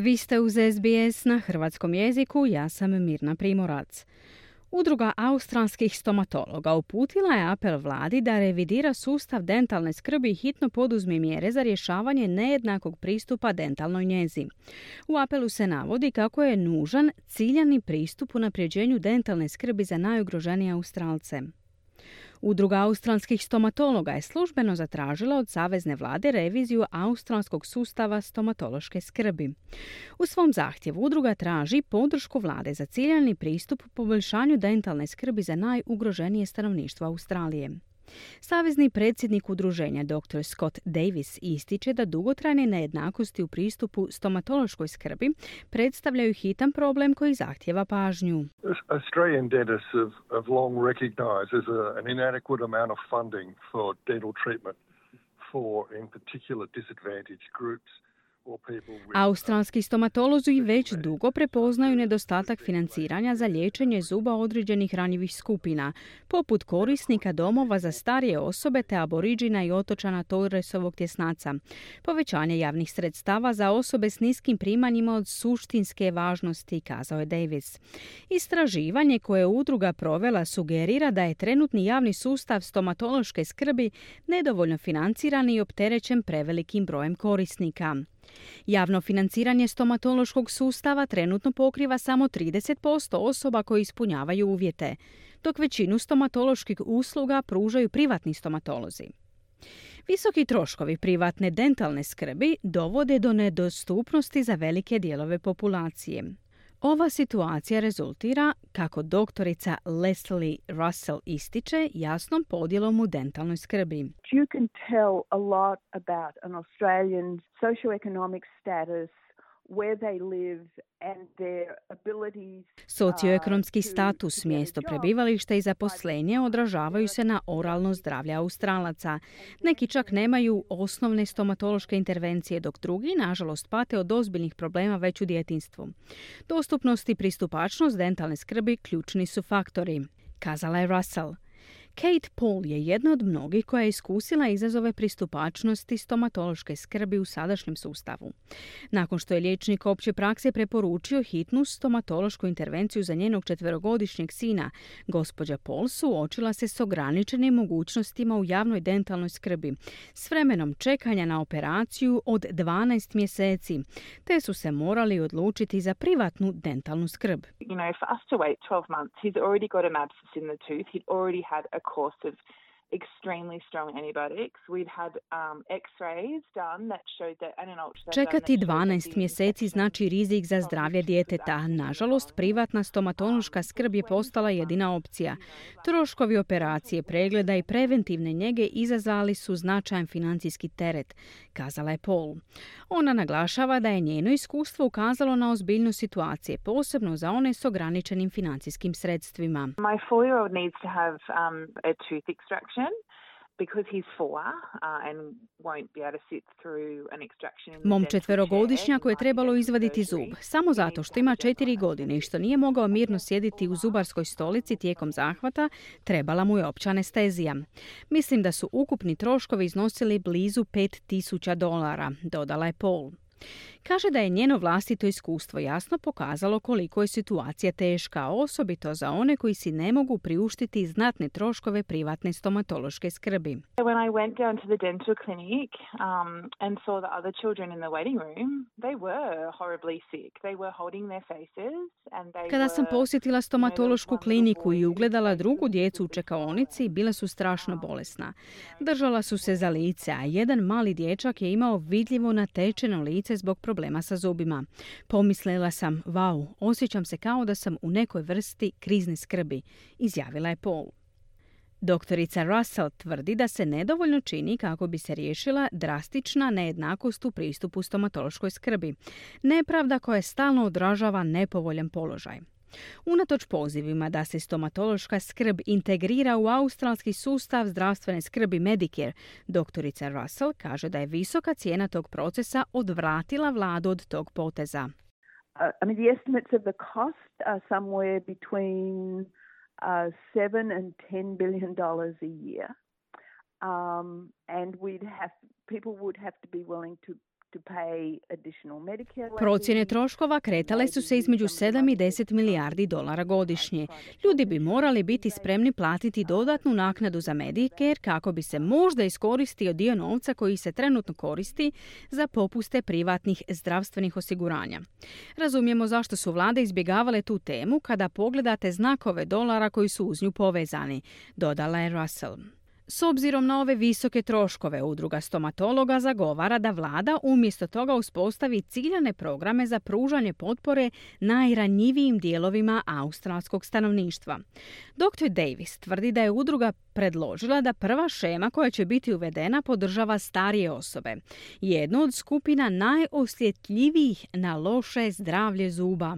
Vi ste uz SBS na hrvatskom jeziku, ja sam Mirna Primorac. Udruga australskih stomatologa uputila je apel vladi da revidira sustav dentalne skrbi i hitno poduzme mjere za rješavanje nejednakog pristupa dentalnoj njezi. U apelu se navodi kako je nužan ciljani pristup u napređenju dentalne skrbi za najugroženije Australce. Udruga australskih stomatologa je službeno zatražila od Savezne vlade reviziju australskog sustava stomatološke skrbi. U svom zahtjevu udruga traži podršku vlade za ciljani pristup poboljšanju dentalne skrbi za najugroženije stanovništvo Australije. Savezni predsjednik udruženja dr. Scott Davis ističe da dugotrajne nejednakosti u pristupu stomatološkoj skrbi predstavljaju hitan problem koji zahtjeva pažnju. Australian dentists have, have long recognized as a, an inadequate amount of funding for dental treatment for in particular disadvantaged groups – Australski stomatolozi već dugo prepoznaju nedostatak financiranja za liječenje zuba određenih ranjivih skupina, poput korisnika domova za starije osobe te aboriđina i otočana Torresovog tjesnaca. Povećanje javnih sredstava za osobe s niskim primanjima od suštinske važnosti, kazao je Davis. Istraživanje koje je udruga provela sugerira da je trenutni javni sustav stomatološke skrbi nedovoljno financiran i opterećen prevelikim brojem korisnika. Javno financiranje stomatološkog sustava trenutno pokriva samo 30% osoba koji ispunjavaju uvjete, dok većinu stomatoloških usluga pružaju privatni stomatolozi. Visoki troškovi privatne dentalne skrbi dovode do nedostupnosti za velike dijelove populacije. Ova situacija rezultira, kako doktorica Leslie Russell ističe, jasnom podjelom u dentalnoj skrbi. You can tell a lot about an Australian socioeconomic status Socioekonomski status, mjesto prebivališta i zaposlenje odražavaju se na oralno zdravlje Australaca. Neki čak nemaju osnovne stomatološke intervencije, dok drugi, nažalost, pate od ozbiljnih problema već u djetinstvu. Dostupnost i pristupačnost dentalne skrbi ključni su faktori, kazala je Russell. Kate Paul je jedna od mnogih koja je iskusila izazove pristupačnosti stomatološke skrbi u sadašnjem sustavu. Nakon što je liječnik opće prakse preporučio hitnu stomatološku intervenciju za njenog četverogodišnjeg sina, gospođa Paul suočila se s ograničenim mogućnostima u javnoj dentalnoj skrbi, s vremenom čekanja na operaciju od 12 mjeseci, te su se morali odlučiti za privatnu dentalnu skrb. You know, wait 12 months, he's already got an abscess in the tooth, he'd already had a course of extremely strong antibiotics. We'd had um, x-rays done that showed that and an ultrasound Čekati 12 mjeseci znači rizik za zdravlje djeteta. Nažalost, privatna stomatološka skrb je postala jedina opcija. Troškovi operacije, pregleda i preventivne njege izazvali su značajan financijski teret, kazala je Paul. Ona naglašava da je njeno iskustvo ukazalo na ozbiljnu situacije, posebno za one s ograničenim financijskim sredstvima. My needs to have um, a tooth extraction Mom četverogodišnjaku je trebalo izvaditi zub, samo zato što ima četiri godine i što nije mogao mirno sjediti u zubarskoj stolici tijekom zahvata, trebala mu je opća anestezija. Mislim da su ukupni troškovi iznosili blizu 5000 dolara, dodala je Paul. Kaže da je njeno vlastito iskustvo jasno pokazalo koliko je situacija teška, osobito za one koji si ne mogu priuštiti znatne troškove privatne stomatološke skrbi. When I went down to the dental clinic um, and saw the other children in the waiting room, they were horribly sick. They were holding their faces and they Kada sam posjetila stomatološku kliniku i ugledala drugu djecu u čekaonici, bila su strašno bolesna. Držala su se za lice, a jedan mali dječak je imao vidljivo natečeno lice zbog problema problema sa zubima. Pomislila sam, vau, osjećam se kao da sam u nekoj vrsti krizne skrbi, izjavila je Paul. Doktorica Russell tvrdi da se nedovoljno čini kako bi se riješila drastična nejednakost u pristupu stomatološkoj skrbi, nepravda koja stalno odražava nepovoljan položaj. Unatoč pozivima da se stomatološka skrb integrira u australski sustav zdravstvene skrbi Medicare, doktorica Russell kaže da je visoka cijena tog procesa odvratila vladu od tog poteza. Uh, I mean, the estimates of the cost are somewhere between uh, 7 and 10 billion dollars a year. Um, and we'd have, people would have to be willing to, Procjene troškova kretale su se između 7 i 10 milijardi dolara godišnje. Ljudi bi morali biti spremni platiti dodatnu naknadu za Medicare kako bi se možda iskoristio dio novca koji se trenutno koristi za popuste privatnih zdravstvenih osiguranja. Razumijemo zašto su vlade izbjegavale tu temu kada pogledate znakove dolara koji su uz nju povezani, dodala je Russell. S obzirom na ove visoke troškove, udruga stomatologa zagovara da vlada umjesto toga uspostavi ciljane programe za pružanje potpore najranjivijim dijelovima australskog stanovništva. Dr. Davis tvrdi da je udruga predložila da prva šema koja će biti uvedena podržava starije osobe, jednu od skupina najosjetljivijih na loše zdravlje zuba.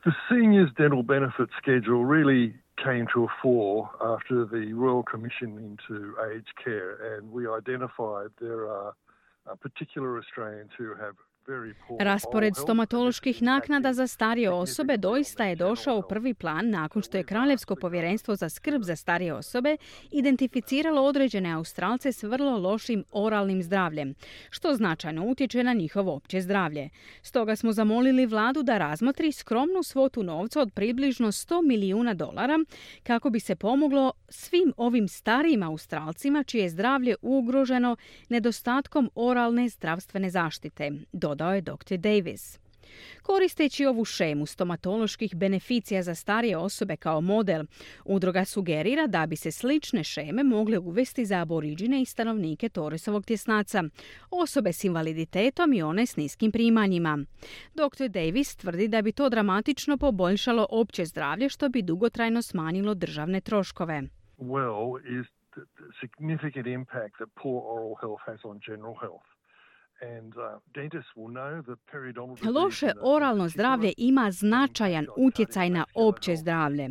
The seniors dental benefit schedule really came to a fore after the Royal Commission into Aged Care, and we identified there are uh, particular Australians who have Raspored stomatoloških naknada za starije osobe doista je došao u prvi plan nakon što je Kraljevsko povjerenstvo za skrb za starije osobe identificiralo određene Australce s vrlo lošim oralnim zdravljem, što značajno utječe na njihovo opće zdravlje. Stoga smo zamolili vladu da razmotri skromnu svotu novca od približno 100 milijuna dolara kako bi se pomoglo svim ovim starijim Australcima čije je zdravlje ugroženo nedostatkom oralne zdravstvene zaštite. Dodao je dr. Davis. Koristeći ovu šemu stomatoloških beneficija za starije osobe kao model, udruga sugerira da bi se slične šeme mogle uvesti za aboriđine i stanovnike Toresovog tjesnaca, osobe s invaliditetom i one s niskim primanjima. Dr. Davis tvrdi da bi to dramatično poboljšalo opće zdravlje što bi dugotrajno smanjilo državne troškove. Well is the significant impact that poor oral health has on general health. Uh, Loše oralno zdravlje ima značajan utjecaj na opće zdravlje.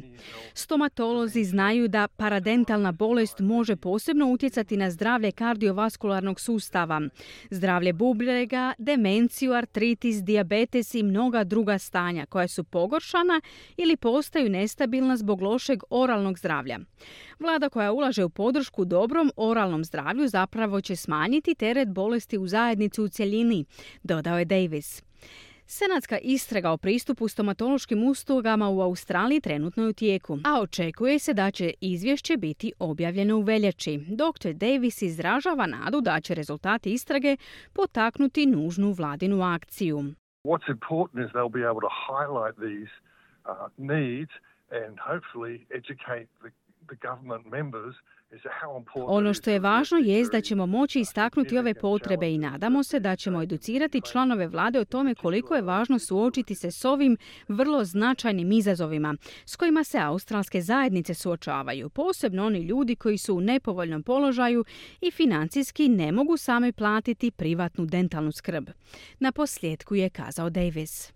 Stomatolozi znaju da paradentalna bolest može posebno utjecati na zdravlje kardiovaskularnog sustava, zdravlje bubrega, demenciju, artritis, dijabetes i mnoga druga stanja koja su pogoršana ili postaju nestabilna zbog lošeg oralnog zdravlja. Vlada koja ulaže u podršku dobrom oralnom zdravlju zapravo će smanjiti teret bolesti u zajednici u cjelini, dodao je Davis. Senatska istraga o pristupu stomatološkim uslugama u Australiji trenutno je u tijeku, a očekuje se da će izvješće biti objavljeno u veljači. Dr. Davis izražava nadu da će rezultati istrage potaknuti nužnu vladinu akciju. What's important is they'll be able to highlight these uh, needs and hopefully educate the ono što je važno je da ćemo moći istaknuti ove potrebe i nadamo se da ćemo educirati članove vlade o tome koliko je važno suočiti se s ovim vrlo značajnim izazovima s kojima se australske zajednice suočavaju, posebno oni ljudi koji su u nepovoljnom položaju i financijski ne mogu sami platiti privatnu dentalnu skrb. Na posljedku je kazao Davis.